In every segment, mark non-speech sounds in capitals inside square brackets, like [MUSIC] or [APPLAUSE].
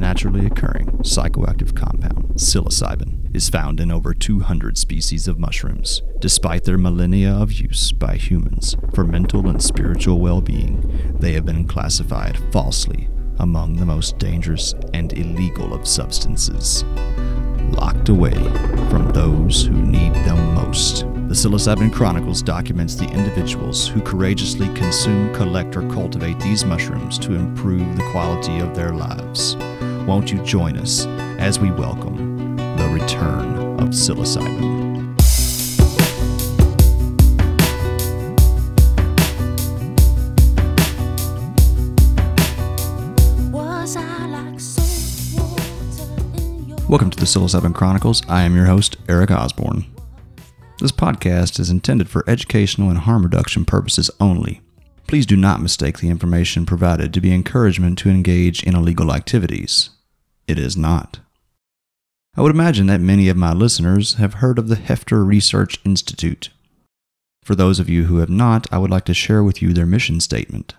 naturally occurring psychoactive compound, psilocybin, is found in over 200 species of mushrooms. Despite their millennia of use by humans for mental and spiritual well being, they have been classified falsely among the most dangerous and illegal of substances, locked away from those who need them most. The Psilocybin Chronicles documents the individuals who courageously consume, collect, or cultivate these mushrooms to improve the quality of their lives. Won't you join us as we welcome the return of psilocybin? Welcome to the Psilocybin Chronicles. I am your host, Eric Osborne. This podcast is intended for educational and harm reduction purposes only. Please do not mistake the information provided to be encouragement to engage in illegal activities. It is not. I would imagine that many of my listeners have heard of the Hefter Research Institute. For those of you who have not, I would like to share with you their mission statement.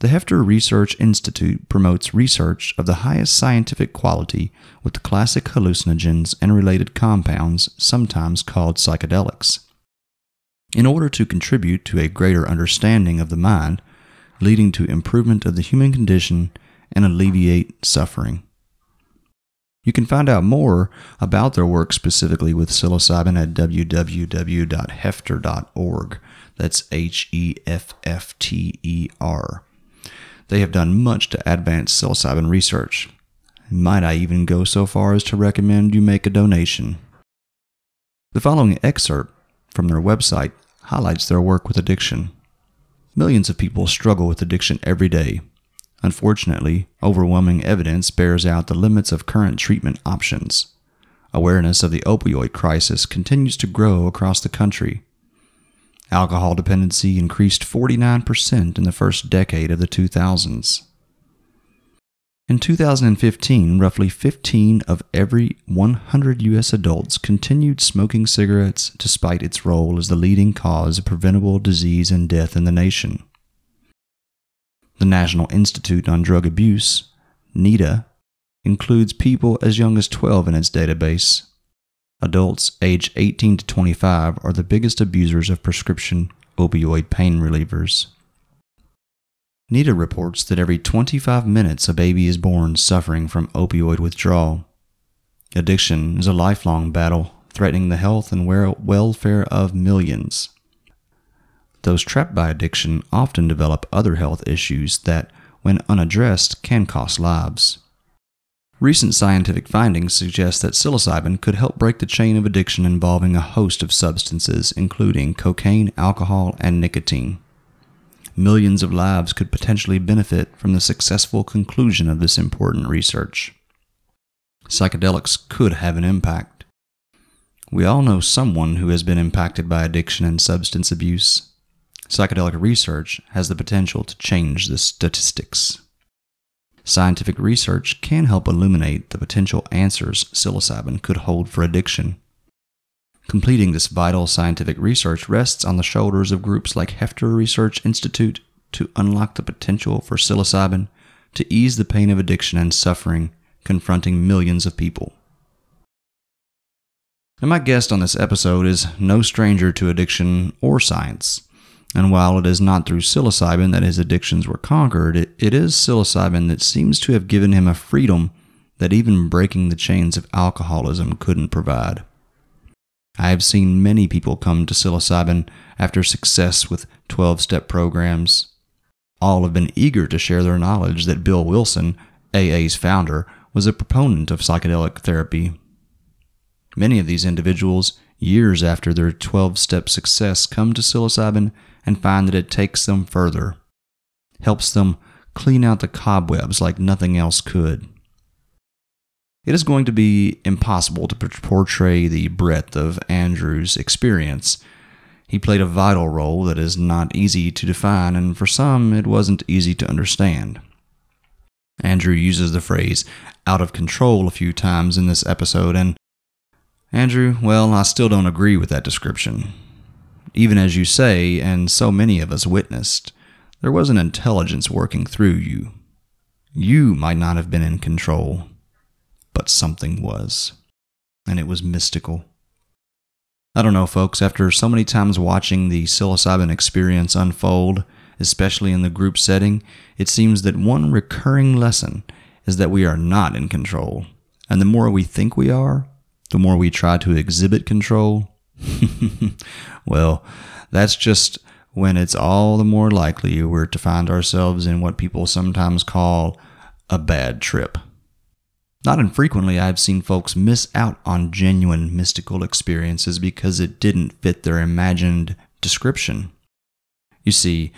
The Hefter Research Institute promotes research of the highest scientific quality with classic hallucinogens and related compounds, sometimes called psychedelics. In order to contribute to a greater understanding of the mind, leading to improvement of the human condition and alleviate suffering. You can find out more about their work specifically with psilocybin at www.hefter.org. That's H E F F T E R. They have done much to advance psilocybin research. Might I even go so far as to recommend you make a donation? The following excerpt from their website highlights their work with addiction. Millions of people struggle with addiction every day. Unfortunately, overwhelming evidence bears out the limits of current treatment options. Awareness of the opioid crisis continues to grow across the country. Alcohol dependency increased 49% in the first decade of the 2000s. In 2015, roughly 15 of every 100 U.S. adults continued smoking cigarettes despite its role as the leading cause of preventable disease and death in the nation. The National Institute on Drug Abuse, NIDA, includes people as young as 12 in its database, Adults aged 18 to 25 are the biggest abusers of prescription opioid pain relievers. NIDA reports that every 25 minutes a baby is born suffering from opioid withdrawal. Addiction is a lifelong battle threatening the health and welfare of millions. Those trapped by addiction often develop other health issues that, when unaddressed, can cost lives. Recent scientific findings suggest that psilocybin could help break the chain of addiction involving a host of substances, including cocaine, alcohol, and nicotine. Millions of lives could potentially benefit from the successful conclusion of this important research. Psychedelics could have an impact. We all know someone who has been impacted by addiction and substance abuse. Psychedelic research has the potential to change the statistics. Scientific research can help illuminate the potential answers psilocybin could hold for addiction. Completing this vital scientific research rests on the shoulders of groups like Hefter Research Institute to unlock the potential for psilocybin to ease the pain of addiction and suffering confronting millions of people. And my guest on this episode is no stranger to addiction or science. And while it is not through psilocybin that his addictions were conquered, it, it is psilocybin that seems to have given him a freedom that even breaking the chains of alcoholism couldn't provide. I have seen many people come to psilocybin after success with 12 step programs. All have been eager to share their knowledge that Bill Wilson, AA's founder, was a proponent of psychedelic therapy. Many of these individuals, years after their 12 step success, come to psilocybin and find that it takes them further, helps them clean out the cobwebs like nothing else could. It is going to be impossible to portray the breadth of Andrew's experience. He played a vital role that is not easy to define, and for some, it wasn't easy to understand. Andrew uses the phrase out of control a few times in this episode, and Andrew, well, I still don't agree with that description. Even as you say, and so many of us witnessed, there was an intelligence working through you. You might not have been in control, but something was. And it was mystical. I don't know, folks, after so many times watching the psilocybin experience unfold, especially in the group setting, it seems that one recurring lesson is that we are not in control. And the more we think we are, the more we try to exhibit control. [LAUGHS] well, that's just when it's all the more likely we're to find ourselves in what people sometimes call a bad trip. Not infrequently, I've seen folks miss out on genuine mystical experiences because it didn't fit their imagined description. You see,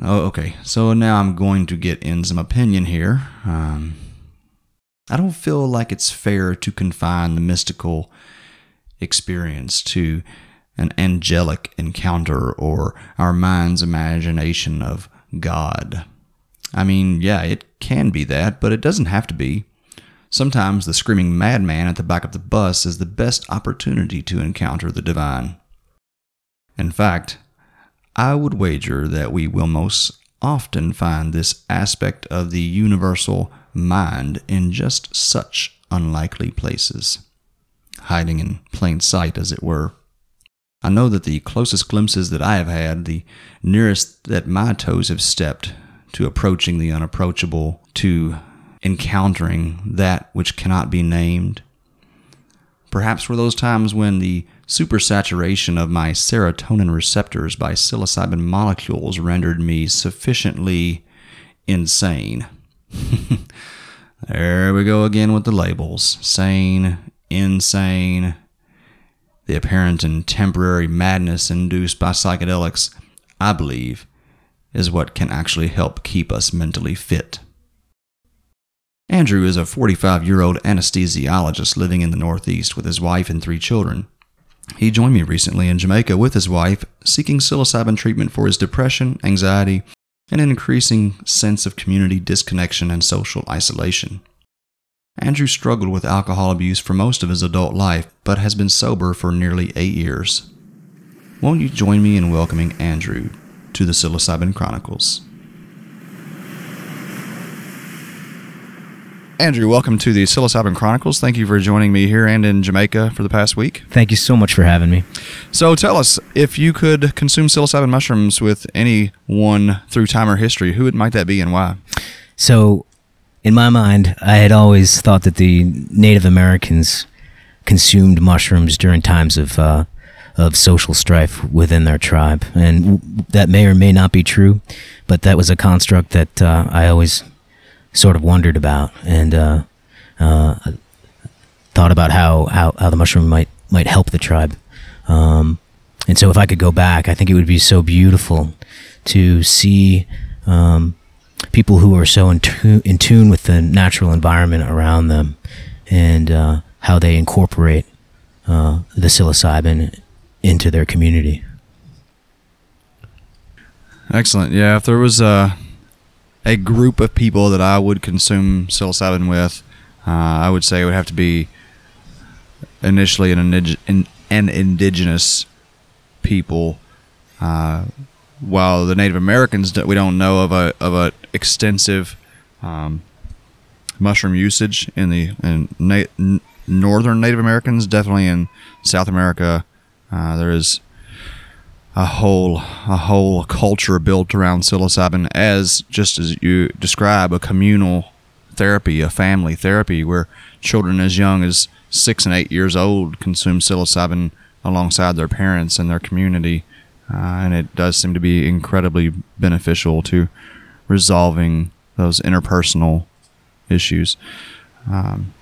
oh, okay, so now I'm going to get in some opinion here. Um, I don't feel like it's fair to confine the mystical experience to an angelic encounter or our mind's imagination of God. I mean, yeah, it can be that, but it doesn't have to be. Sometimes the screaming madman at the back of the bus is the best opportunity to encounter the divine. In fact, I would wager that we will most often find this aspect of the universal mind in just such unlikely places, hiding in plain sight, as it were. I know that the closest glimpses that I have had, the nearest that my toes have stepped to approaching the unapproachable, to encountering that which cannot be named, perhaps were those times when the supersaturation of my serotonin receptors by psilocybin molecules rendered me sufficiently insane. [LAUGHS] there we go again with the labels sane, insane, the apparent and temporary madness induced by psychedelics, I believe, is what can actually help keep us mentally fit. Andrew is a 45 year old anesthesiologist living in the Northeast with his wife and three children. He joined me recently in Jamaica with his wife, seeking psilocybin treatment for his depression, anxiety, and an increasing sense of community disconnection and social isolation. Andrew struggled with alcohol abuse for most of his adult life, but has been sober for nearly eight years. Won't you join me in welcoming Andrew to the Psilocybin Chronicles? Andrew, welcome to the Psilocybin Chronicles. Thank you for joining me here and in Jamaica for the past week. Thank you so much for having me. So, tell us if you could consume psilocybin mushrooms with anyone through time or history, who might that be and why? So, in my mind, I had always thought that the Native Americans consumed mushrooms during times of uh, of social strife within their tribe, and that may or may not be true, but that was a construct that uh, I always sort of wondered about and uh, uh, thought about how, how, how the mushroom might might help the tribe. Um, and so, if I could go back, I think it would be so beautiful to see um, people who are so in, tu- in tune with the natural environment around them and uh, how they incorporate uh, the psilocybin into their community. Excellent. Yeah, if there was a a group of people that I would consume psilocybin with, uh, I would say it would have to be initially an, indig- an indigenous people. While the Native Americans we don't know of a of a extensive um, mushroom usage in the in na- northern Native Americans, definitely in South America, uh, there is a whole a whole culture built around psilocybin as just as you describe a communal therapy, a family therapy where children as young as six and eight years old consume psilocybin alongside their parents and their community, and it does seem to be incredibly beneficial to resolving those interpersonal issues. Um,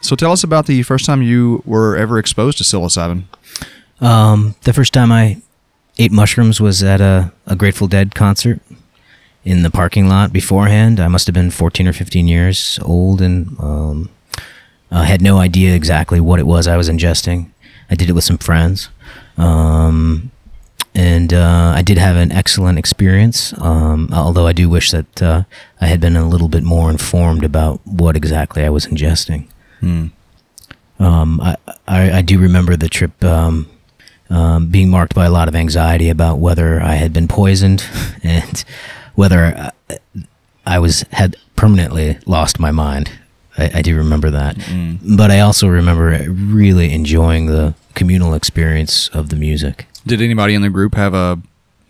so tell us about the first time you were ever exposed to psilocybin. Um, the first time I ate mushrooms was at a, a Grateful Dead concert in the parking lot beforehand. I must have been 14 or 15 years old and um, I had no idea exactly what it was I was ingesting. I did it with some friends. Um, and uh, I did have an excellent experience, um, although I do wish that uh, I had been a little bit more informed about what exactly I was ingesting. Hmm. Um, I, I, I, do remember the trip um, um, being marked by a lot of anxiety about whether I had been poisoned [LAUGHS] and whether uh, I was had permanently lost my mind. I, I do remember that, but I also remember really enjoying the communal experience of the music. Did anybody in the group have a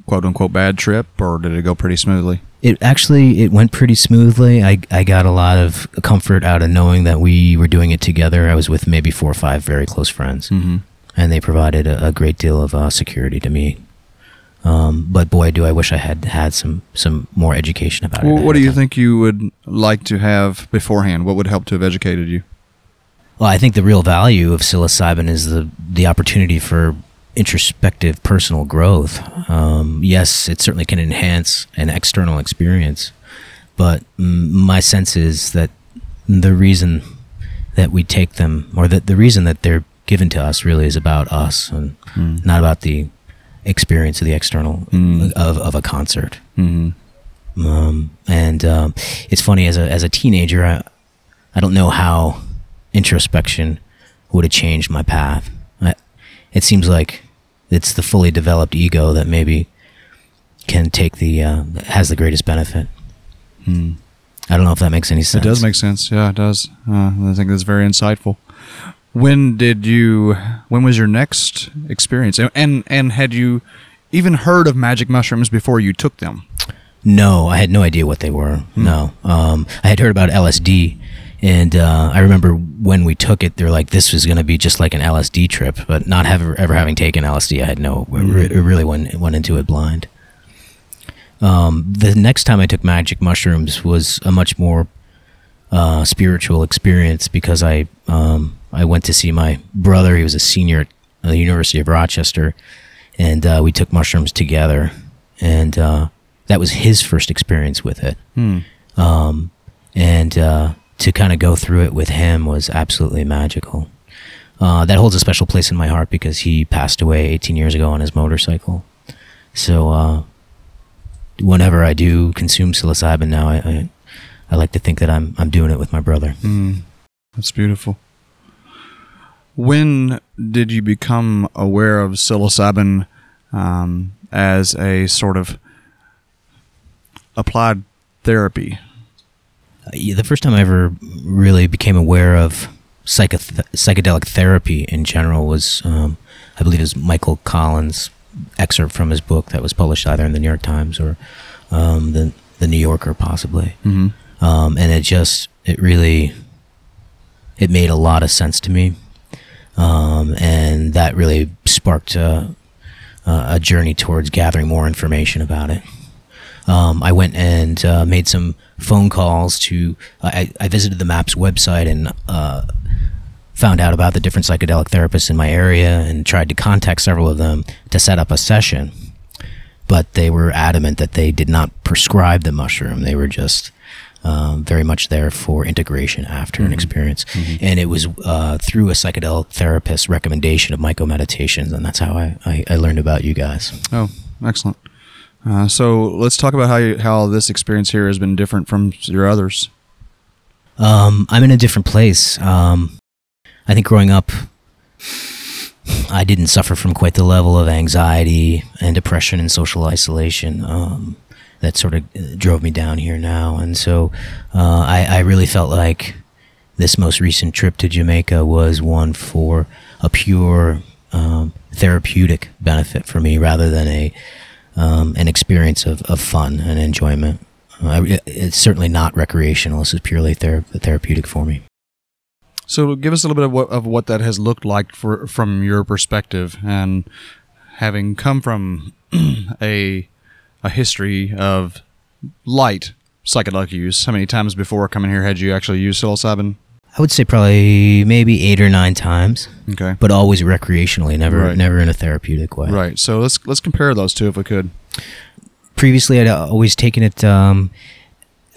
quote unquote bad trip, or did it go pretty smoothly? It actually it went pretty smoothly. I I got a lot of comfort out of knowing that we were doing it together. I was with maybe four or five very close friends, Mm-hmm. and they provided a, a great deal of uh, security to me. Um, but boy, do I wish I had had some some more education about it. What do you time. think you would like to have beforehand? What would help to have educated you? Well, I think the real value of psilocybin is the the opportunity for introspective personal growth. Um, yes, it certainly can enhance an external experience, but mm, my sense is that the reason that we take them, or that the reason that they're given to us, really is about us and not about the experience of the external Mm. of, of a concert. Mm-hmm. Um, and um, it's funny as a as a teenager, I, I don't know how introspection would have changed my path. I, it seems like it's the fully developed ego that maybe can take the uh, has the greatest benefit. I don't know if that makes any sense. It does make sense. Yeah, it does. Uh, I think that's very insightful. When did you? When was your next experience? And and, and had you even heard of magic mushrooms before you took them? No, I had no idea what they were. No, um, I had heard about LSD, and uh, I remember when we took it, they're like, "This was going to be just like an LSD trip," but not ever ever having taken LSD, I had no. Re- really went went into it blind. Um, the next time I took magic mushrooms was a much more uh, spiritual experience because I um, I went to see my brother. He was a senior at the University of Rochester, and uh, we took mushrooms together, and uh, that was his first experience with it. Hmm. Um, and uh, to kind of go through it with him was absolutely magical. Uh, that holds a special place in my heart because he passed away 18 years ago on his motorcycle. So uh, whenever I do consume psilocybin now, I, I I like to think that I'm I'm doing it with my brother. Mm, that's beautiful. When did you become aware of psilocybin um, as a sort of applied therapy? Yeah, the first time I ever really became aware of psychedelic therapy in general was, um, I believe, it was Michael Pollan's excerpt from his book that was published either in the New York Times or um, the the New Yorker, possibly. Mm-hmm. Um, and it just, it really, it made a lot of sense to me, um, and that really sparked uh, uh, a journey towards gathering more information about it um, I went and uh, made some phone calls to. I, I visited the MAPS website and uh, found out about the different psychedelic therapists in my area and tried to contact several of them to set up a session. But they were adamant that they did not prescribe the mushroom. They were just um, very much there for integration after an experience. And it was uh, through a psychedelic therapist's recommendation of MycoMeditations, and that's how I, I, I learned about you guys. Oh, excellent. Uh, so let's talk about how you, how this experience here has been different from your others. Um, I'm in a different place. Um, I think growing up, I didn't suffer from quite the level of anxiety and depression and social isolation um, that sort of uh, drove me down here now. And so uh, I, I really felt like this most recent trip to Jamaica was one for a pure um, therapeutic benefit for me rather than a um, an experience of, of fun and enjoyment. Uh, it's certainly not recreational. This is purely thera- therapeutic for me. So give us a little bit of what, of what that has looked like for from your perspective, and having come from [CLEARS THROAT] a a history of light psychedelic use. How many times before coming here had you actually used psilocybin? I would say probably maybe eight or nine times, Okay, but always recreationally, never Right. never in a therapeutic way. right. So let's let's compare those two if we could. Previously, I'd always taken it um,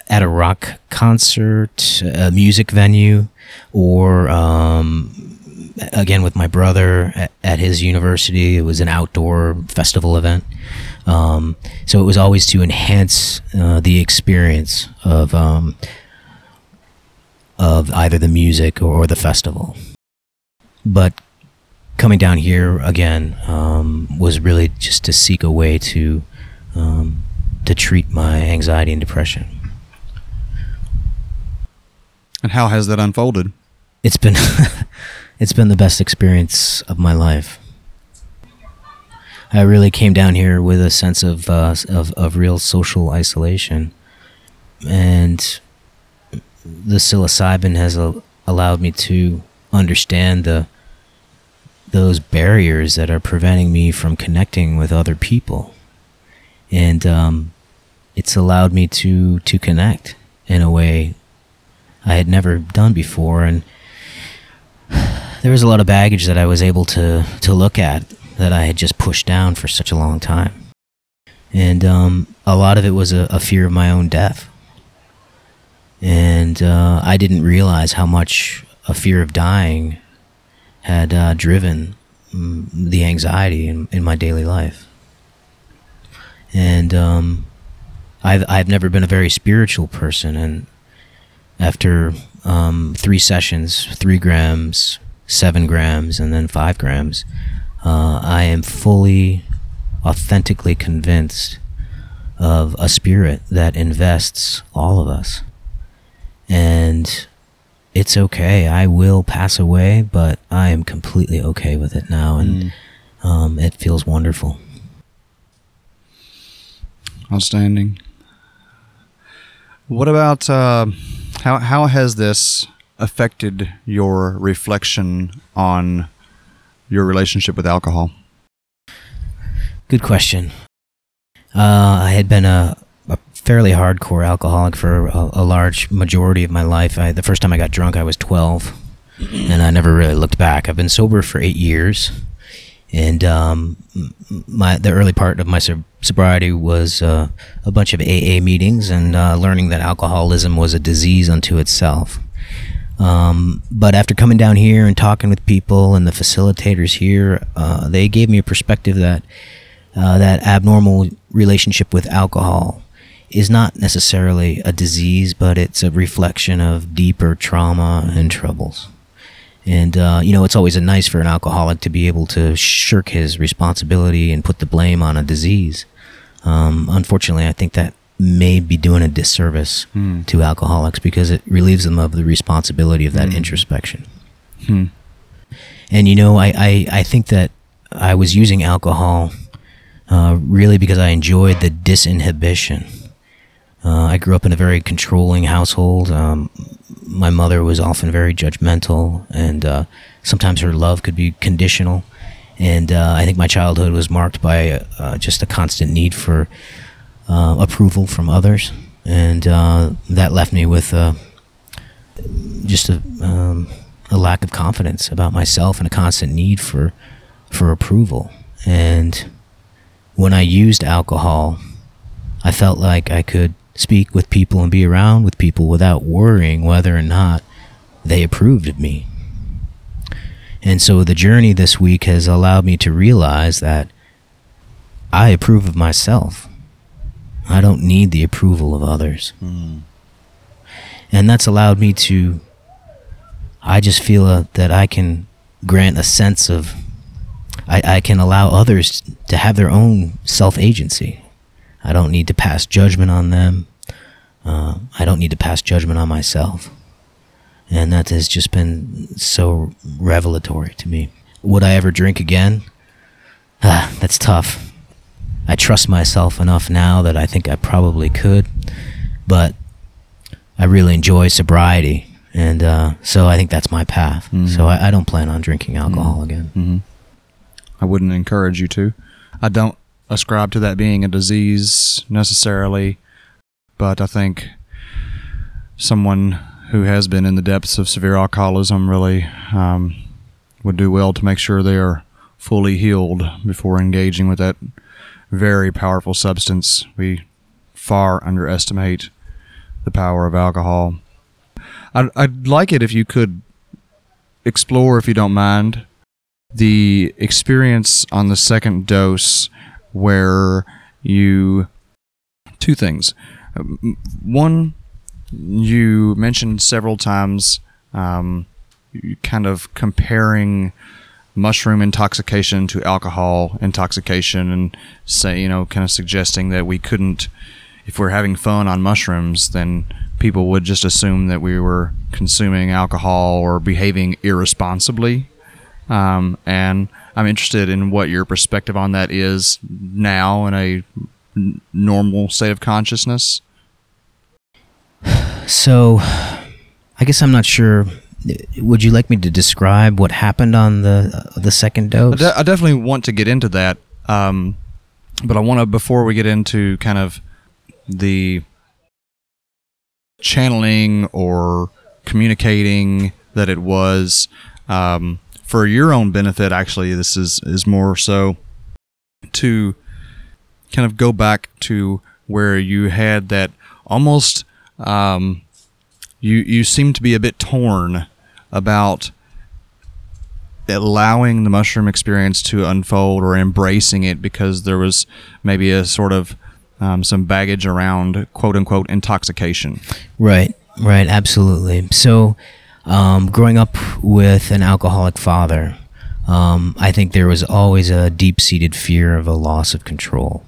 at a rock concert, a music venue, or um, again with my brother at, at his university. It was an outdoor festival event. Um, so it was always to enhance uh, the experience of um, of either the music or, the festival. But coming down here again um, was really just to seek a way to um, to treat my anxiety and depression. And how has that unfolded? It's been [LAUGHS] it's been the best experience of my life. I really came down here with a sense of uh, of, of real social isolation, and the psilocybin has a, allowed me to understand the those barriers that are preventing me from connecting with other people, and um, it's allowed me to to connect in a way I had never done before, and there was a lot of baggage that I was able to to look at that I had just pushed down for such a long time. And um, a lot of it was a, a, fear of my own death. And uh, I didn't realize how much a fear of dying had uh, driven mm, the anxiety in, in my daily life. And um, I've, I've never been a very spiritual person. And after um, three sessions, three grams, seven grams, and then five grams, uh, I am fully, authentically convinced of a spirit that invests all of us. And it's okay. I will pass away, but I am completely okay with it now. And mm. um, it feels wonderful. Outstanding. What about uh, how, how has this affected your reflection on your relationship with alcohol? Good question. Uh, I had been a, a, fairly hardcore alcoholic for a, a, large majority of my life. I, the first time I got drunk, I was 12, and I never really looked back. I've been sober for eight years, and um, my the early part of my sobriety was uh, a bunch of AA meetings and uh, learning that alcoholism was a disease unto itself. Um, but after coming down here and talking with people and the facilitators here, uh, they gave me a perspective that uh, that abnormal relationship with alcohol is not necessarily a disease, but it's a reflection of deeper trauma and troubles. And uh, you know, it's always nice for an alcoholic to be able to shirk his responsibility and put the blame on a disease. Um, unfortunately, I think that may be doing a disservice mm. to alcoholics because it relieves them of the responsibility of that mm. introspection. Hmm. And you know, I, I, I, think that I was using alcohol uh, really because I enjoyed the disinhibition. Uh, I grew up in a very controlling household. Um, my mother was often very judgmental, and uh, sometimes her love could be conditional. And uh, I think my childhood was marked by uh, just a constant need for uh, approval from others, and uh, that left me with just a, um, a lack of confidence about myself and a constant need for for approval. And when I used alcohol, I felt like I could speak with people and be around with people without worrying whether or not they approved of me. And so the journey this week has allowed me to realize that I approve of myself. I don't need the approval of others. Mm. And that's allowed me to, I just feel uh, that I can grant a sense of, I, I can allow others to have their own self agency. I don't need to pass judgment on them. Uh, I don't need to pass judgment on myself. And that has just been so revelatory to me. Would I ever drink again? Ah, that's tough. I trust myself enough now that I think I probably could, but I really enjoy sobriety, and uh, so I think that's my path. Mm-hmm. So I, I, don't plan on drinking alcohol mm-hmm. again. Mm-hmm. I wouldn't encourage you to. I don't ascribe to that being a disease necessarily, but I think someone who has been in the depths of severe alcoholism really um, would do well to make sure they are fully healed before engaging with that very powerful substance. We far underestimate the power of alcohol. I'd, I'd like it if you could explore, if you don't mind, the experience on the second dose where you. Two things. One, you mentioned several times um, kind of comparing mushroom intoxication to alcohol intoxication and say you know kind of suggesting that we couldn't if we're having fun on mushrooms then people would just assume that we were consuming alcohol or behaving irresponsibly. Um, and I'm interested in what your perspective on that is now in a n- normal state of consciousness. So, I guess I'm not sure. Would you like me to describe what happened on the uh, the second I, dose? de- I definitely want to get into that, um, but I want to before we get into kind of the channeling or communicating that it was um, for your own benefit. Actually, this is is more so to kind of go back to where you had that almost um, you you seem to be a bit torn about allowing the mushroom experience to unfold or embracing it because there was maybe a sort of um, some baggage around quote unquote intoxication. Right, right, absolutely. So, um, growing up with an alcoholic father, um, I think there was always a deep seated fear of a loss of control.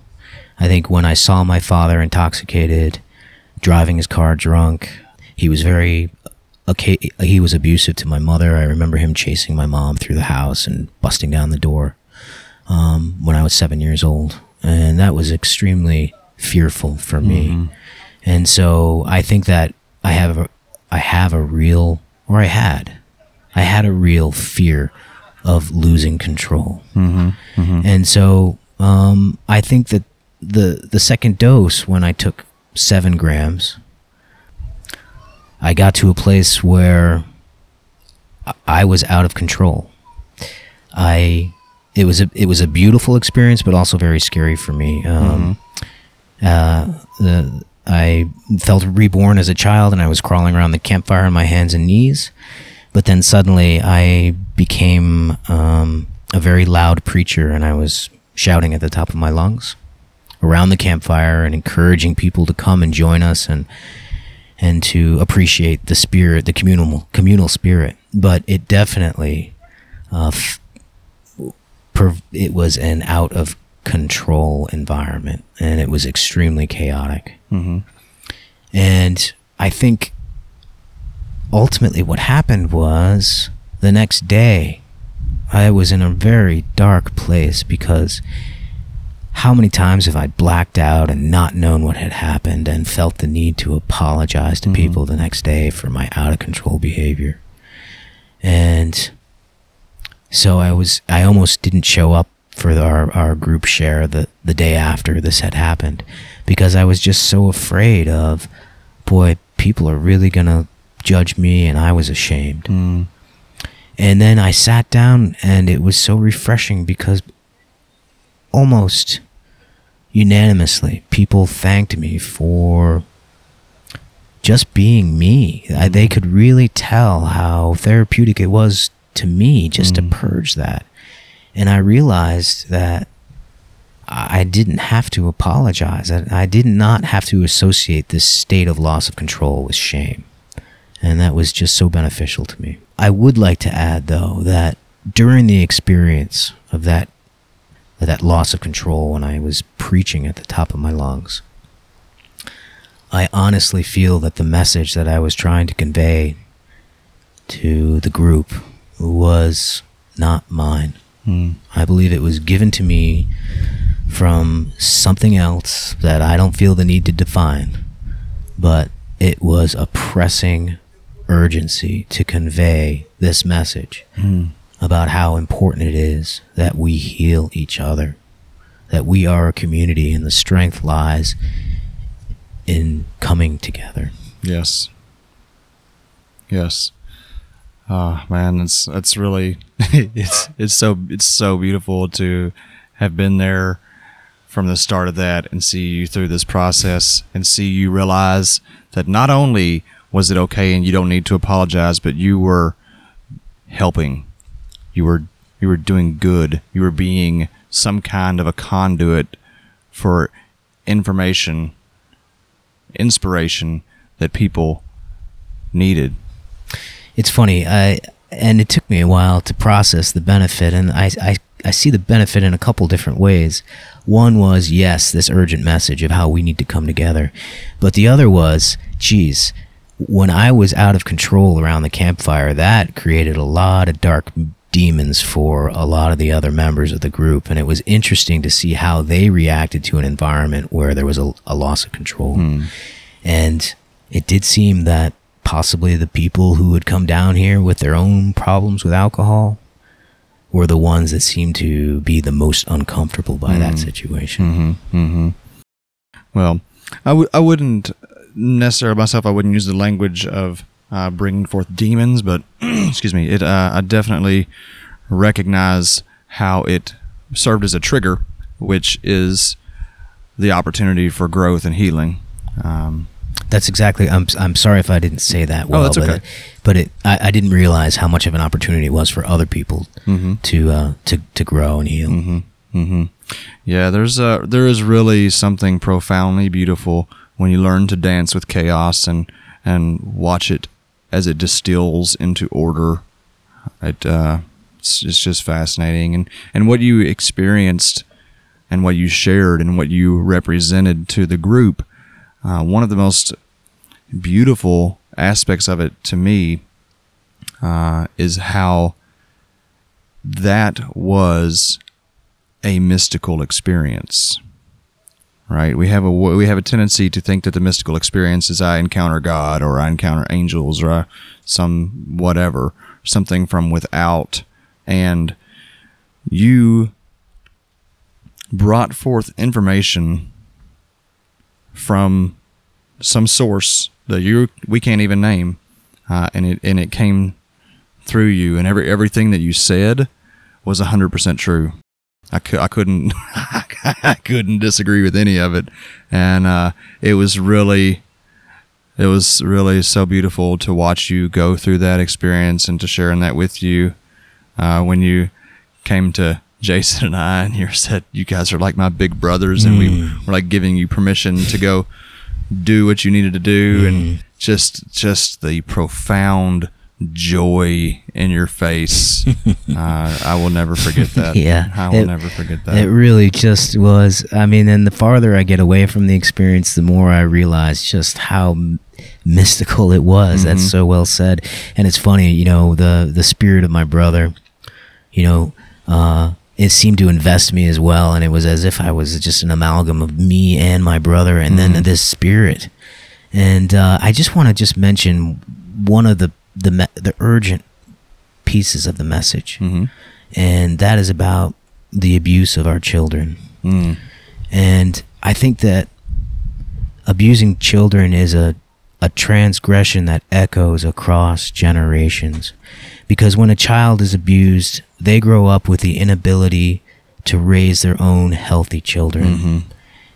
I think when I saw my father intoxicated, driving his car drunk, he was very. Okay, he was abusive to my mother. I remember him chasing my mom through the house and busting down the door um, when I was seven years old, and that was extremely fearful for me. And so I think that I have a, I have a real or I had I had a real fear of losing control. And so um, I think that the the second dose when I took seven grams, I got to a place where I- I was out of control. I it was a it was a beautiful experience, but also very scary for me. Um, uh, the, I felt reborn as a child, and I was crawling around the campfire on my hands and knees. But then suddenly, I became um, a very loud preacher, and I was shouting at the top of my lungs around the campfire and encouraging people to come and join us and and to appreciate the spirit, the communal communal spirit. But it definitely, uh, f- it was an out of control environment, and it was extremely chaotic. Mm-hmm. And I think ultimately what happened was the next day, I was in a very dark place because how many times have I blacked out and not known what had happened and felt the need to apologize to Mhm. people the next day for my out of control behavior? And so I was, I almost didn't show up for our, our group share the, the day after this had happened because I was just so afraid of, boy, people are really going to judge me and I was ashamed. Mm. And then I sat down and it was so refreshing because almost unanimously people thanked me for just being me. I, they could really tell how therapeutic it was to me just Mm. to purge that. And I realized that I didn't have to apologize. I, I did not have to associate this state of loss of control with shame. And that was just so beneficial to me. I would like to add, though, that during the experience of that, of that loss of control when I was preaching at the top of my lungs, I honestly feel that the message that I was trying to convey to the group was not mine. Mm. I believe it was given to me from something else that I don't feel the need to define, but it was a pressing urgency to convey this message Mm. about how important it is that we heal each other, that we are a community, and the strength lies in coming together. Yes. Yes. Oh man, it's it's really [LAUGHS] it's it's so it's so beautiful to have been there from the start of that and see you through this process and see you realize that not only was it okay and you don't need to apologize, but you were helping. You were you were doing good. You were being some kind of a conduit for information, inspiration that people needed. It's funny, I and it took me a while to process the benefit, and I I, I see the benefit in a couple different ways. One was yes, this urgent message of how we need to come together, but the other was, geez, when I was out of control around the campfire, that created a lot of dark demons for a lot of the other members of the group. And it was interesting to see how they reacted to an environment where there was a, a loss of control. Hmm. And it did seem that possibly the people who would come down here with their own problems with alcohol were the ones that seemed to be the most uncomfortable by that situation. Mm-hmm. Mm-hmm. Well, I w- I wouldn't necessarily myself. I wouldn't use the language of uh, bringing forth demons, but [CLEARS THROAT] excuse me, it. Uh, I definitely recognize how it served as a trigger, which is the opportunity for growth and healing. Um, That's exactly. I'm. I'm sorry if I didn't say that well. Oh, that's but okay. it- But it, I, I didn't realize how much of an opportunity it was for other people Mhm. to uh, to to grow and heal. hmm hmm Yeah, there's uh there is really something profoundly beautiful when you learn to dance with chaos and and watch it as it distills into order. It uh, it's, it's just fascinating, and and what you experienced and what you shared and what you represented to the group. Uh, one of the most beautiful aspects of it to me uh, is how that was a mystical experience right? We have a we have a tendency to think that the mystical experience is i encounter god or i encounter angels or uh, some whatever something from without. And you brought forth information from some source that you we can't even name uh, and it and it came through you and every everything that you said was 100% true. I, cou- I couldn't [LAUGHS] I couldn't disagree with any of it, and uh, it was really it was really so beautiful to watch you go through that experience and to sharing that with you uh, when you came to Jason and I and you said you guys are like my big brothers and we were like giving you permission to go do what you needed to do and just just the profound joy in your face. [LAUGHS] Uh, I will never forget [LAUGHS] that. Yeah, I will it- never forget that. It really just was. I mean, and the farther I get away from the experience, the more I realize just how mystical it was. That's so well said. And it's funny, you know, the the spirit of my brother, you know, uh, it seemed to invest me as well, and it was as if I was just an amalgam of me and my brother, and then this spirit. And uh, I just want to just mention one of the the me- the urgent pieces of the message Mhm. and that is about the abuse of our children. Mm. And I think that abusing children is a, a transgression that echoes across generations. Because when a child is abused, they grow up with the inability to raise their own healthy children. Mhm.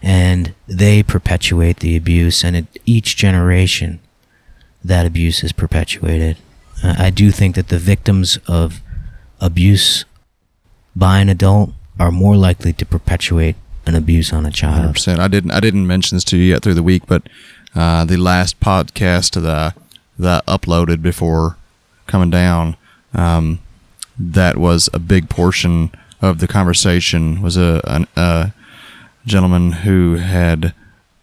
And they perpetuate the abuse, and at each generation, that abuse is perpetuated. Uh, I do think that the victims of abuse by an adult are more likely to perpetuate an abuse on a child. 100%. I didn't I didn't mention this to you yet through the week, but uh, the last podcast that that uploaded before coming down, um, that was a big portion of the conversation. Was a, a gentleman who had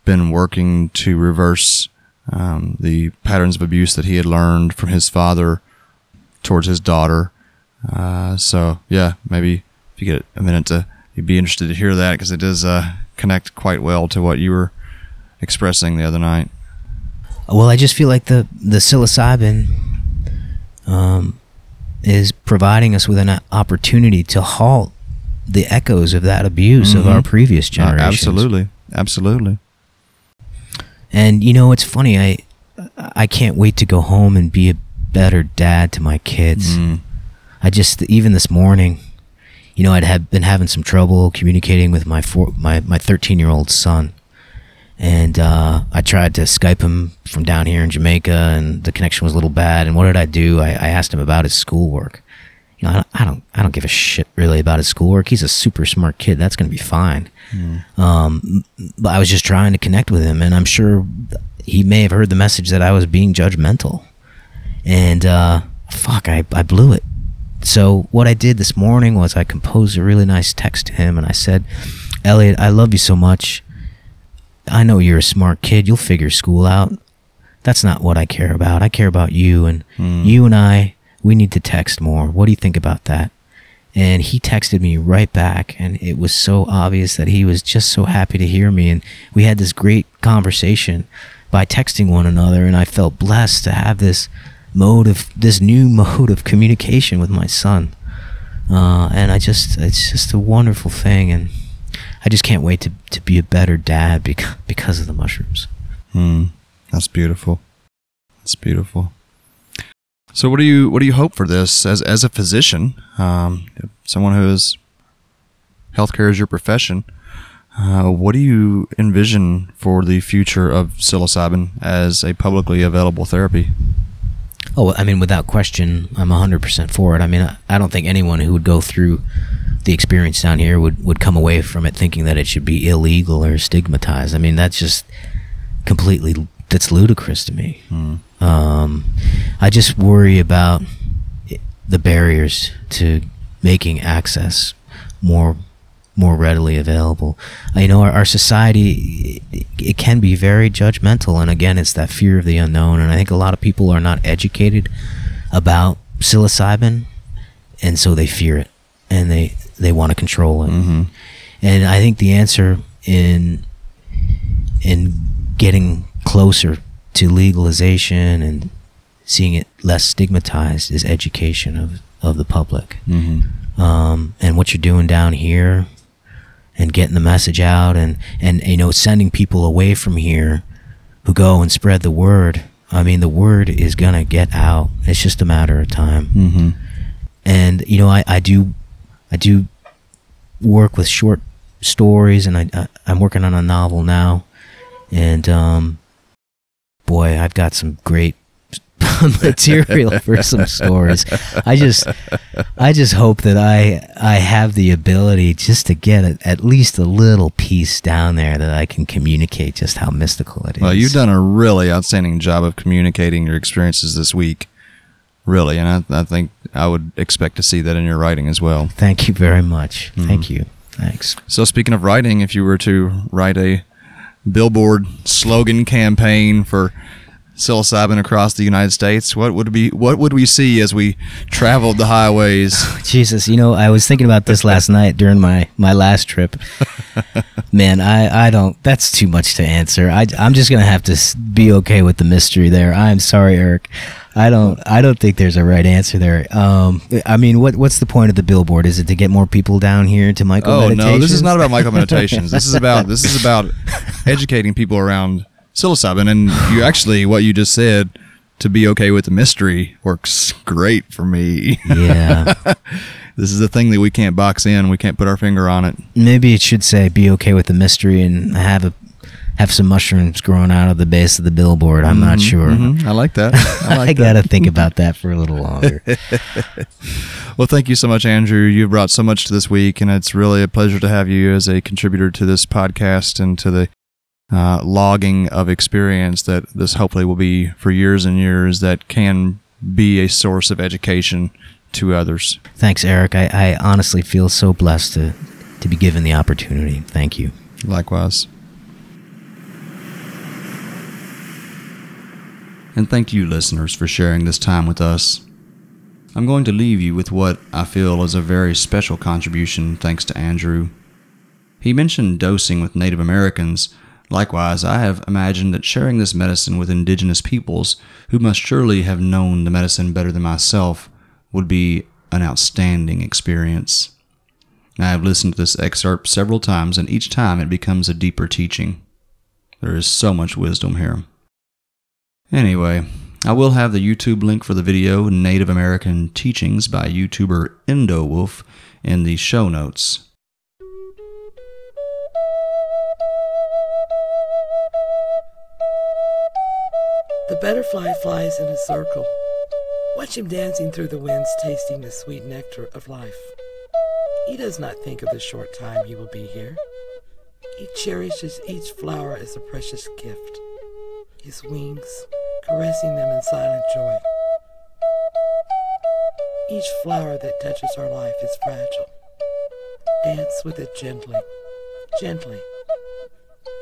been working to reverse um, the patterns of abuse that he had learned from his father towards his daughter. Uh, so yeah, maybe if you get a minute to, you'd be interested to hear that because it does uh, connect quite well to what you were expressing the other night. Well, I just feel like the the psilocybin um, is providing us with an opportunity to halt the echoes of that abuse of Mhm. our previous Uh, absolutely, absolutely. And you know, it's funny. I I can't wait to go home and be a better dad to my kids. Mm. I just even this morning, you know, I'd have been having some trouble communicating with my four, my my 13 year old son, and uh, I tried to Skype him from down here in Jamaica, and the connection was a little bad. And what did I do? I, I asked him about his schoolwork. You know, I don't, I don't I don't give a shit really about his schoolwork. He's a super smart kid. That's gonna be fine. Um, but I was just trying to connect with him, and I'm sure he may have heard the message that I was being judgmental. And uh, fuck, I, I blew it so what I did this morning was I composed a really nice text to him, and I said, "Elliot, I love you so much. I know you're a smart kid. You'll figure school out. That's not what I care about. I care about you, and Hmm. you and I. We need to text more. What do you think about that?" And he texted me right back, and it was so obvious that he was just so happy to hear me, and we had this great conversation by texting one another, and I felt blessed to have this mode of this new [LAUGHS] mode of communication with my son. Uh, and I just, it's just a wonderful thing, and I just can't wait to, to be a better dad because, because of the mushrooms. Hmm. That's beautiful. That's beautiful. So, what do you what do you hope for this as as a physician, um, someone who is healthcare is your profession? Uh, what do you envision for the future of psilocybin as a publicly available therapy? Oh, I mean, without question, I'm 100% for it. I mean, I, I don't think anyone who would go through the experience down here would, would come away from it thinking that it should be illegal or stigmatized. I mean, that's just completely, that's ludicrous to me. Um, I just worry about the barriers to making access more more readily available. Uh, You know, our, our society it, it can be very judgmental, and again, it's that fear of the unknown. And I think a lot of people are not educated about psilocybin, and so they fear it, and they they want to control it. Mm-hmm. And I think the answer in in getting closer to legalization and seeing it less stigmatized is education of, of the public. Mm-hmm. Um, and what you're doing down here and getting the message out and, and you know sending people away from here who go and spread the word. I mean the word is gonna get out. It's just a matter of time Mm-hmm. and you know I, I do I do work with short stories and I, I I'm working on a novel now. And um boy I've got some great [LAUGHS] material for some stories. I just I just hope that I I have the ability just to get a, at least a little piece down there that I can communicate just how mystical it is Well, you've done a really outstanding job of communicating your experiences this week, really, and I, I think I would expect to see that in your writing as well. thank you very much Mhm. thank you thanks So, speaking of writing, if you were to write a billboard slogan campaign for psilocybin across the United States, what would be what would we see as we traveled the highways? [LAUGHS] Jesus, you know, I was thinking about this last [LAUGHS] night during my my last trip. [LAUGHS] Man, I I don't. That's too much to answer. I I'm just gonna have to be okay with the mystery there. I'm sorry, Eric. I don't I don't think there's a right answer there. Um, I mean, what what's the point of the billboard? Is it to get more people down here to Myco? Oh no, this is not about Myco [LAUGHS] meditations. This is about this is about educating people around psilocybin, and you actually what you just said to be okay with the mystery works great for me. yeah, [LAUGHS] this is a thing that we can't box in. We can't put our finger on it. maybe it should say be okay with the mystery and have a have some mushrooms growing out of the base of the billboard. I'm not Mhm, sure. mhm. I like that. I [LAUGHS] I, like that. gotta think about that for a little longer. [LAUGHS] Well, thank you so much, Andrew. You brought so much to this week, and it's really a pleasure to have you as a contributor to this podcast and to the uh, logging of experience that this hopefully will be for years and years that can be a source of education to others. Thanks, Eric. I, I honestly feel so blessed to, to be given the opportunity. Thank you. Likewise. And thank you, listeners, for sharing this time with us. I'm going to leave you with what I feel is a very special contribution thanks to Andrew. He mentioned dosing with Native Americans. Likewise, I have imagined that sharing this medicine with indigenous peoples, who must surely have known the medicine better than myself, would be an outstanding experience. I have listened to this excerpt several times, and each time it becomes a deeper teaching. There is so much wisdom here. Anyway, I will have the YouTube link for the video Native American Teachings by YouTuber Indowolf in the show notes. The butterfly flies in a circle. Watch him dancing through the winds, tasting the sweet nectar of life. He does not think of the short time he will be here. He cherishes each flower as a precious gift, his wings caressing them in silent joy. Each flower that touches our life is fragile. Dance with it gently, gently,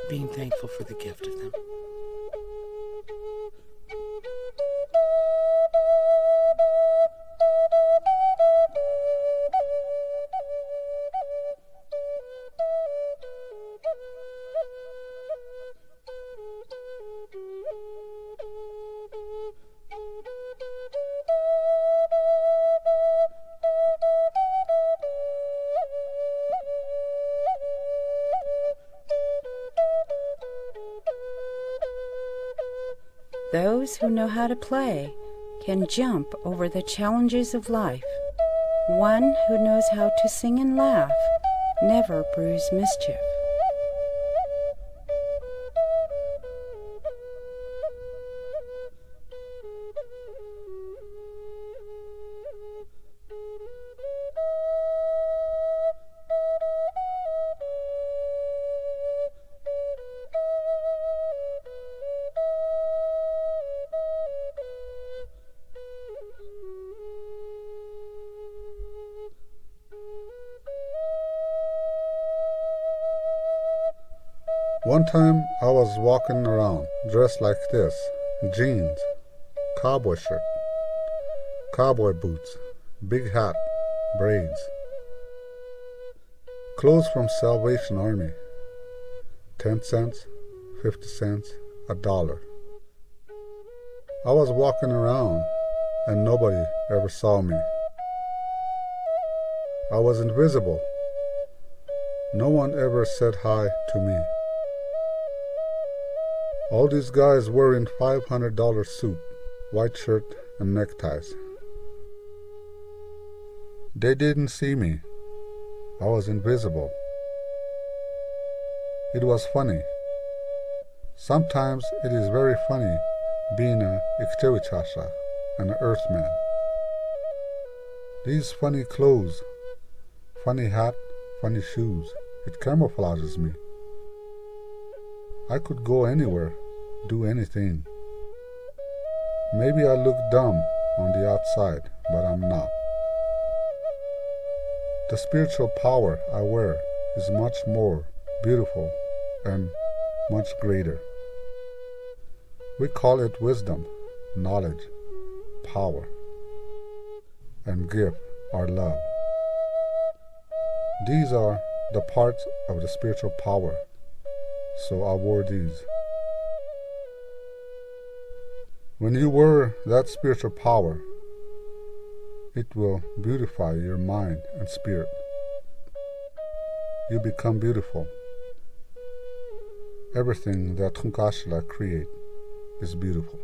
being thankful for the gift of them. Who know how to play can jump over the challenges of life. One who knows how to sing and laugh never brews mischief. Time I was walking around dressed like this jeans, cowboy shirt, cowboy boots, big hat, braids. Clothes from Salvation Army 10 cents, 50 cents, a dollar. I was walking around and nobody ever saw me. I was invisible. No one ever said hi to me. All these guys wearing $500 suit, white shirt, and neckties. They didn't see me. I was invisible. It was funny. Sometimes it is very funny being a Iktewichasha, an earthman. These funny clothes, funny hat, funny shoes, it camouflages me. I could go anywhere, do anything. Maybe I look dumb on the outside, but I'm not. The spiritual power I wear is much more beautiful and much greater. We call it wisdom, knowledge, power, and give our love. These are the parts of the spiritual power so I wore these. When you wear that spiritual power, it will beautify your mind and spirit. You become beautiful. Everything that Tunkashila create is beautiful.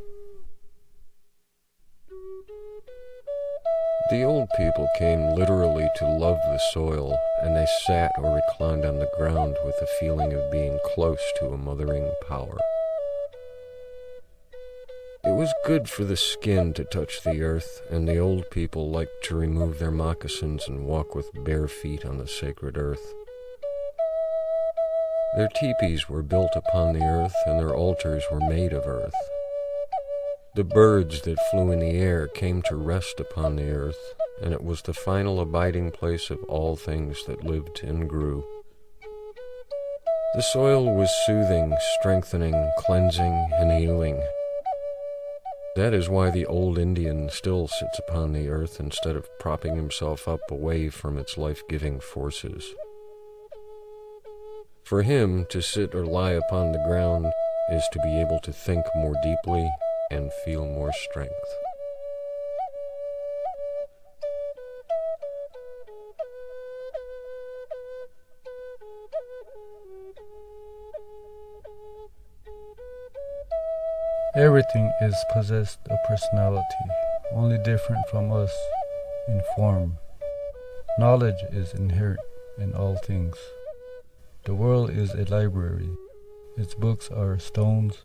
The old people came literally to love the soil, and they sat or reclined on the ground with a feeling of being close to a mothering power. It was good for the skin to touch the earth, and the old people liked to remove their moccasins and walk with bare feet on the sacred earth. Their teepees were built upon the earth, and their altars were made of earth. The birds that flew in the air came to rest upon the earth, and it was the final abiding place of all things that lived and grew. The soil was soothing, strengthening, cleansing, and healing. That is why the old Indian still sits upon the earth instead of propping himself up away from its life giving forces. For him, to sit or lie upon the ground is to be able to think more deeply and feel more strength. Everything is possessed of personality, only different from us in form. Knowledge is inherent in all things. The world is a library. Its books are stones,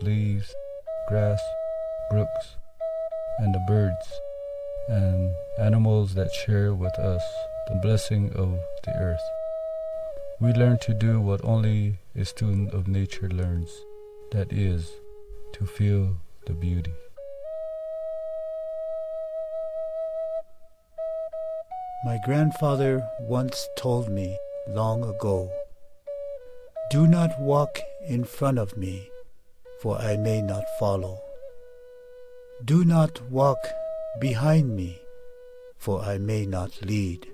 leaves, grass, brooks, and the birds and animals that share with us the blessing of the earth. We learn to do what only a student of nature learns that is, to feel the beauty. My grandfather once told me long ago, Do not walk in front of me, for I may not follow. Do not walk behind me, for I may not lead.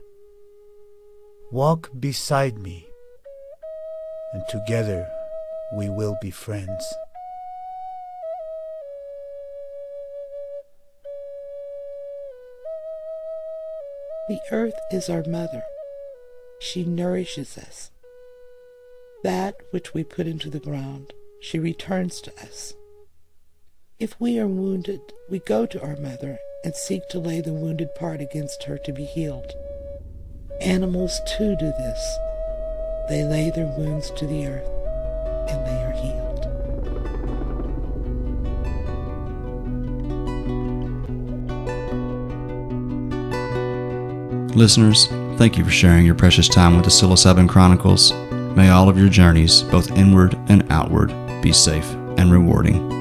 Walk beside me, and together we will be friends. The earth is our mother. She nourishes us. That which we put into the ground, she returns to us. If we are wounded, we go to our mother and seek to lay the wounded part against her to be healed. Animals too do this. They lay their wounds to the earth and they Listeners, thank you for sharing your precious time with the Psilocybin Chronicles. May all of your journeys, both inward and outward, be safe and rewarding.